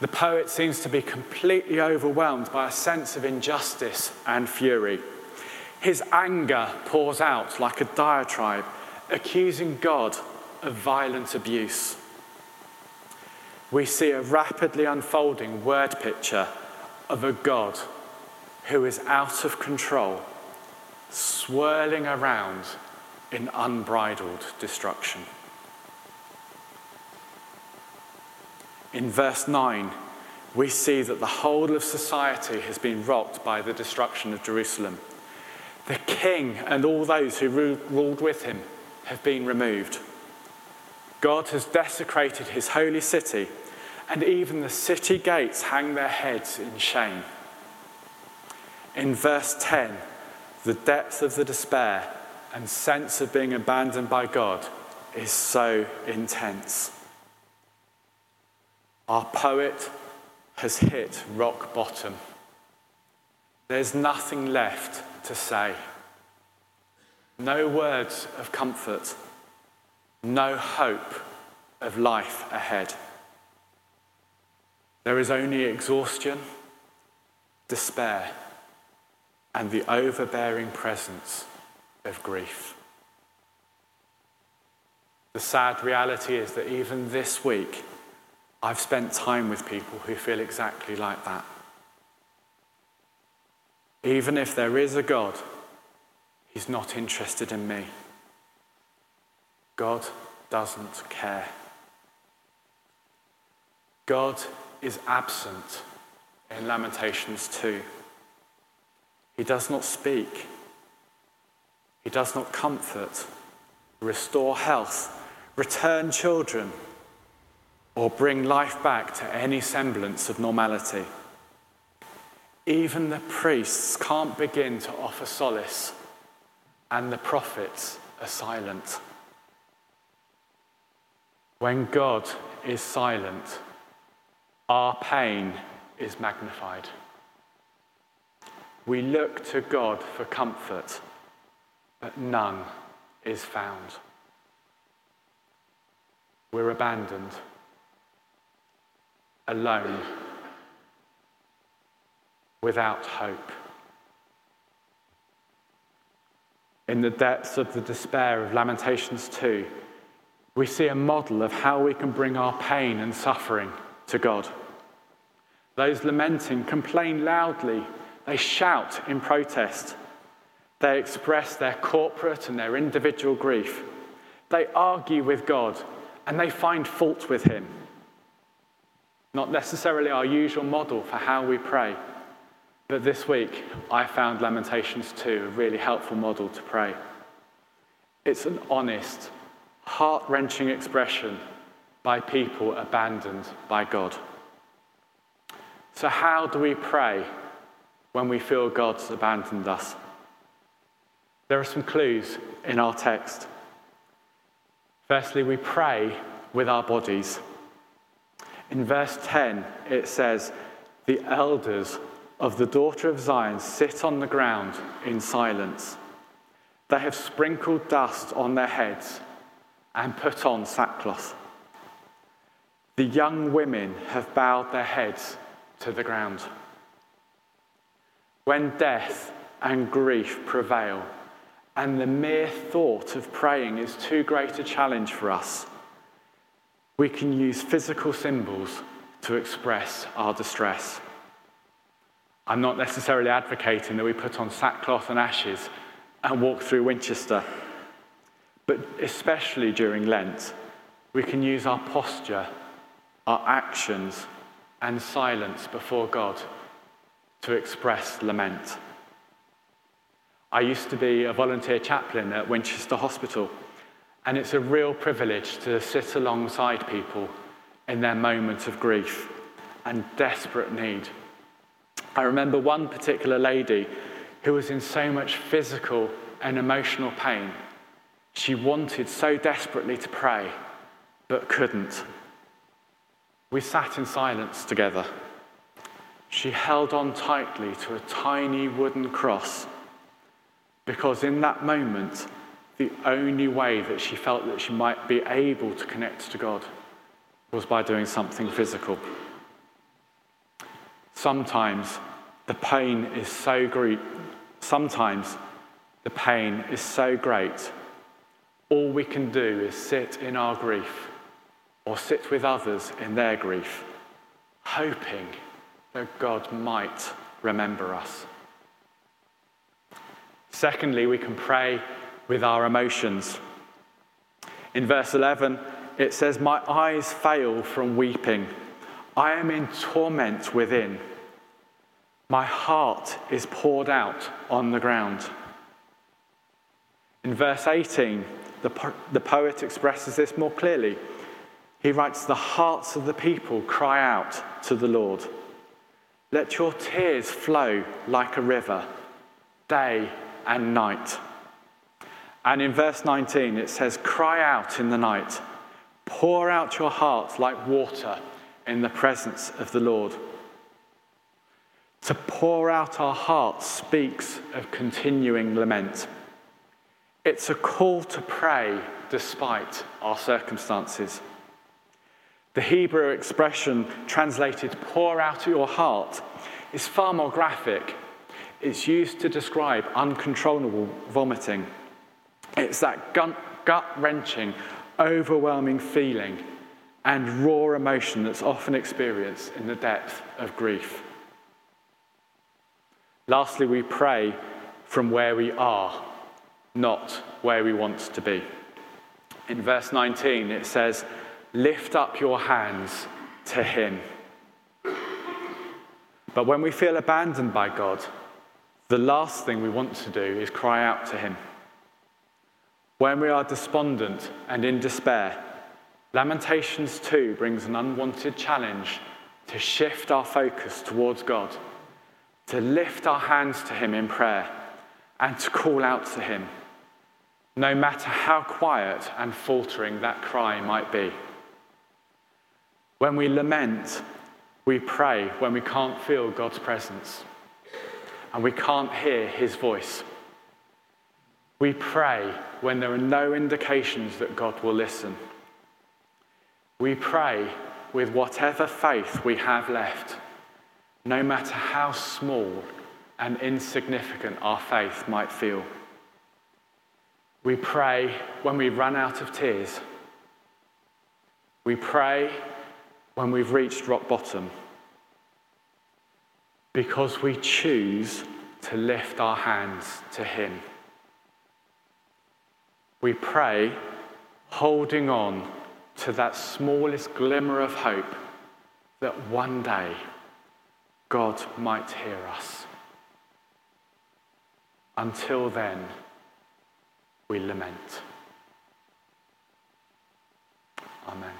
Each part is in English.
The poet seems to be completely overwhelmed by a sense of injustice and fury. His anger pours out like a diatribe, accusing God of violent abuse. We see a rapidly unfolding word picture of a God who is out of control, swirling around in unbridled destruction. In verse 9, we see that the whole of society has been rocked by the destruction of Jerusalem. The king and all those who ruled with him have been removed. God has desecrated his holy city, and even the city gates hang their heads in shame. In verse 10, the depth of the despair and sense of being abandoned by God is so intense. Our poet has hit rock bottom. There's nothing left to say. No words of comfort, no hope of life ahead. There is only exhaustion, despair, and the overbearing presence of grief. The sad reality is that even this week, I've spent time with people who feel exactly like that. Even if there is a God, He's not interested in me. God doesn't care. God is absent in Lamentations 2. He does not speak. He does not comfort, restore health, return children, or bring life back to any semblance of normality. Even the priests can't begin to offer solace, and the prophets are silent. When God is silent, our pain is magnified. We look to God for comfort, but none is found. We're abandoned alone, without hope. In the depths of the despair of Lamentations 2, we see a model of how we can bring our pain and suffering to God. Those lamenting complain loudly, they shout in protest, they express their corporate and their individual grief, they argue with God, and they find fault with Him not necessarily our usual model for how we pray. But this week, I found Lamentations 2 a really helpful model to pray. It's an honest, heart wrenching expression by people abandoned by God. So, how do we pray when we feel God's abandoned us? There are some clues in our text. Firstly, we pray with our bodies. In verse 10, it says, The elders of the daughter of Zion sit on the ground in silence. They have sprinkled dust on their heads and put on sackcloth. The young women have bowed their heads to the ground. When death and grief prevail, and the mere thought of praying is too great a challenge for us, we can use physical symbols to express our distress. I'm not necessarily advocating that we put on sackcloth and ashes and walk through Winchester, but especially during Lent, we can use our posture, our actions, and silence before God to express lament. I used to be a volunteer chaplain at Winchester Hospital. And it's a real privilege to sit alongside people in their moment of grief and desperate need. I remember one particular lady who was in so much physical and emotional pain. She wanted so desperately to pray, but couldn't. We sat in silence together. She held on tightly to a tiny wooden cross because in that moment, the only way that she felt that she might be able to connect to God was by doing something physical. Sometimes the pain is so great. Sometimes the pain is so great. All we can do is sit in our grief or sit with others in their grief, hoping that God might remember us. Secondly, we can pray with our emotions. In verse 11, it says, My eyes fail from weeping. I am in torment within. My heart is poured out on the ground. In verse 18, the, po- the poet expresses this more clearly. He writes, The hearts of the people cry out to the Lord. Let your tears flow like a river, day and night. And in verse 19, it says, Cry out in the night, pour out your heart like water in the presence of the Lord. To pour out our hearts speaks of continuing lament. It's a call to pray despite our circumstances. The Hebrew expression translated pour out your heart is far more graphic. It's used to describe uncontrollable vomiting. It's that gut wrenching, overwhelming feeling and raw emotion that's often experienced in the depth of grief. Lastly, we pray from where we are, not where we want to be. In verse 19, it says, Lift up your hands to Him. But when we feel abandoned by God, the last thing we want to do is cry out to Him. When we are despondent and in despair, Lamentations 2 brings an unwanted challenge to shift our focus towards God to lift our hands to Him in prayer and to call out to Him, no matter how quiet and faltering that cry might be. When we lament, we pray when we can't feel God's presence and we can't hear His voice. We pray when there are no indications that God will listen. We pray with whatever faith we have left no matter how small and insignificant our faith might feel. We pray when we run out of tears. We pray when we've reached rock bottom because we choose to lift our hands to Him. We pray holding on to that smallest glimmer of hope that one day God might hear us. Until then, we lament. Amen.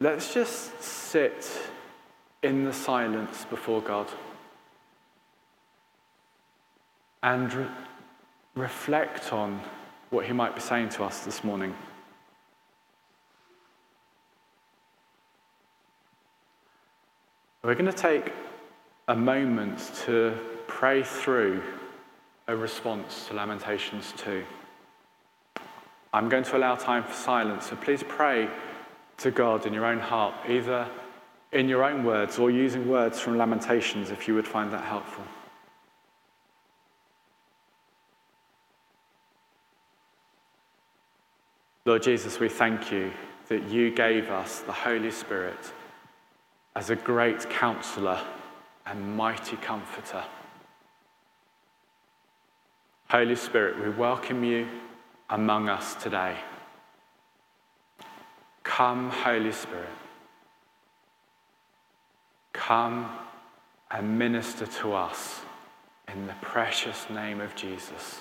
Let's just sit in the silence before God and re- reflect on what He might be saying to us this morning. We're going to take a moment to pray through a response to Lamentations 2. I'm going to allow time for silence, so please pray to God in your own heart, either in your own words or using words from Lamentations if you would find that helpful. Lord Jesus, we thank you that you gave us the Holy Spirit as a great counselor and mighty comforter. Holy Spirit, we welcome you among us today. Come, Holy Spirit. Come and minister to us in the precious name of Jesus.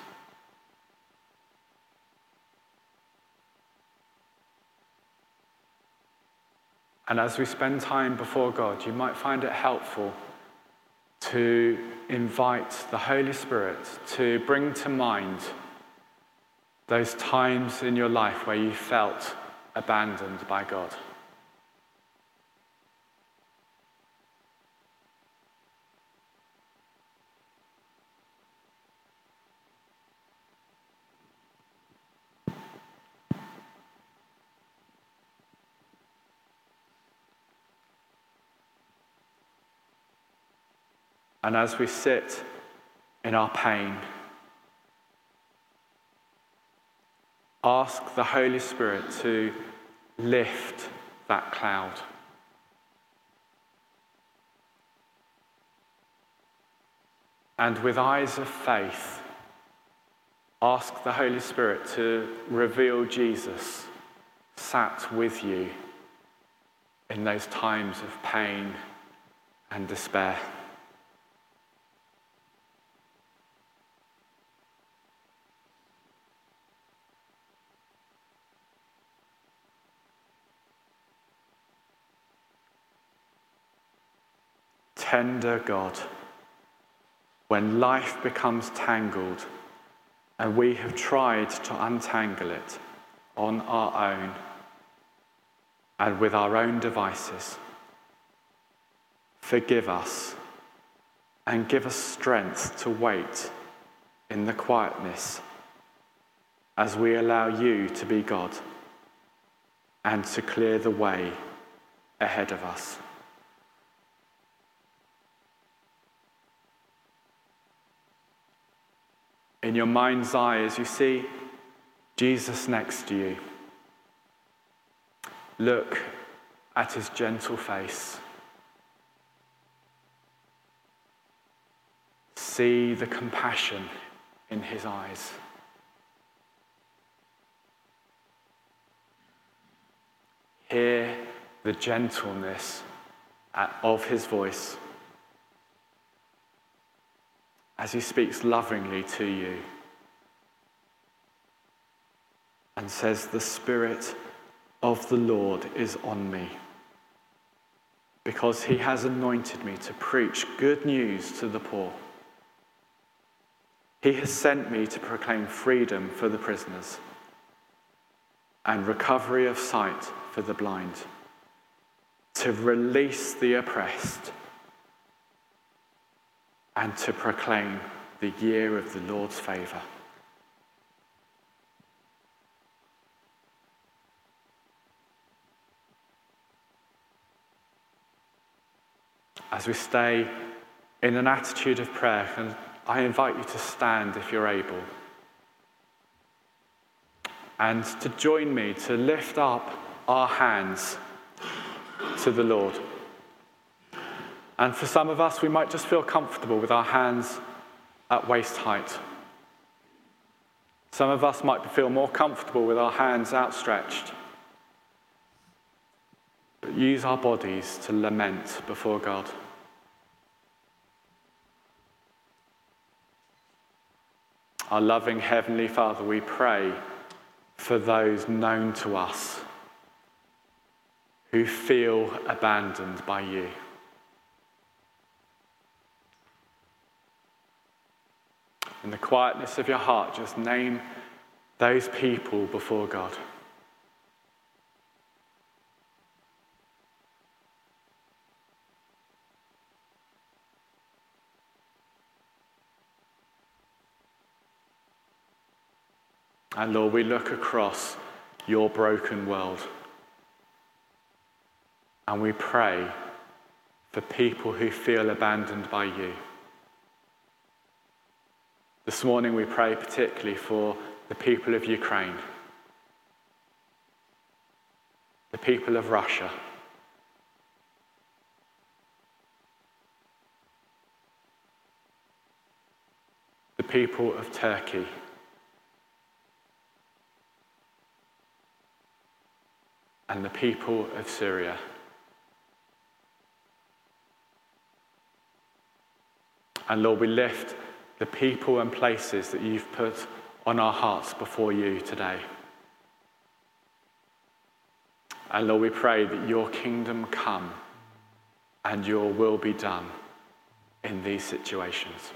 And as we spend time before God, you might find it helpful to invite the Holy Spirit to bring to mind those times in your life where you felt abandoned by God. And as we sit in our pain, ask the Holy Spirit to lift that cloud. And with eyes of faith, ask the Holy Spirit to reveal Jesus sat with you in those times of pain and despair. Tender God when life becomes tangled and we have tried to untangle it on our own and with our own devices. Forgive us and give us strength to wait in the quietness as we allow you to be God and to clear the way ahead of us. In your mind's eye as you see Jesus next to you. Look at his gentle face. See the compassion in his eyes. Hear the gentleness of his voice as he speaks lovingly to you and says, The Spirit of the Lord is on me because he has anointed me to preach good news to the poor. He has sent me to proclaim freedom for the prisoners and recovery of sight for the blind, to release the oppressed and to proclaim the year of the Lord's favour. As we stay in an attitude of prayer, and I invite you to stand if you're able, and to join me to lift up our hands to the Lord. And for some of us, we might just feel comfortable with our hands at waist height. Some of us might feel more comfortable with our hands outstretched. But use our bodies to lament before God. Our loving Heavenly Father, we pray for those known to us who feel abandoned by you. In the quietness of your heart, just name those people before God. And Lord, we look across your broken world and we pray for people who feel abandoned by you. This morning we pray particularly for the people of Ukraine, the people of Russia. The people of Turkey. And the people of Syria. And Lord, we lift the people and places that you've put on our hearts before you today. And Lord, we pray that your kingdom come and your will be done in these situations.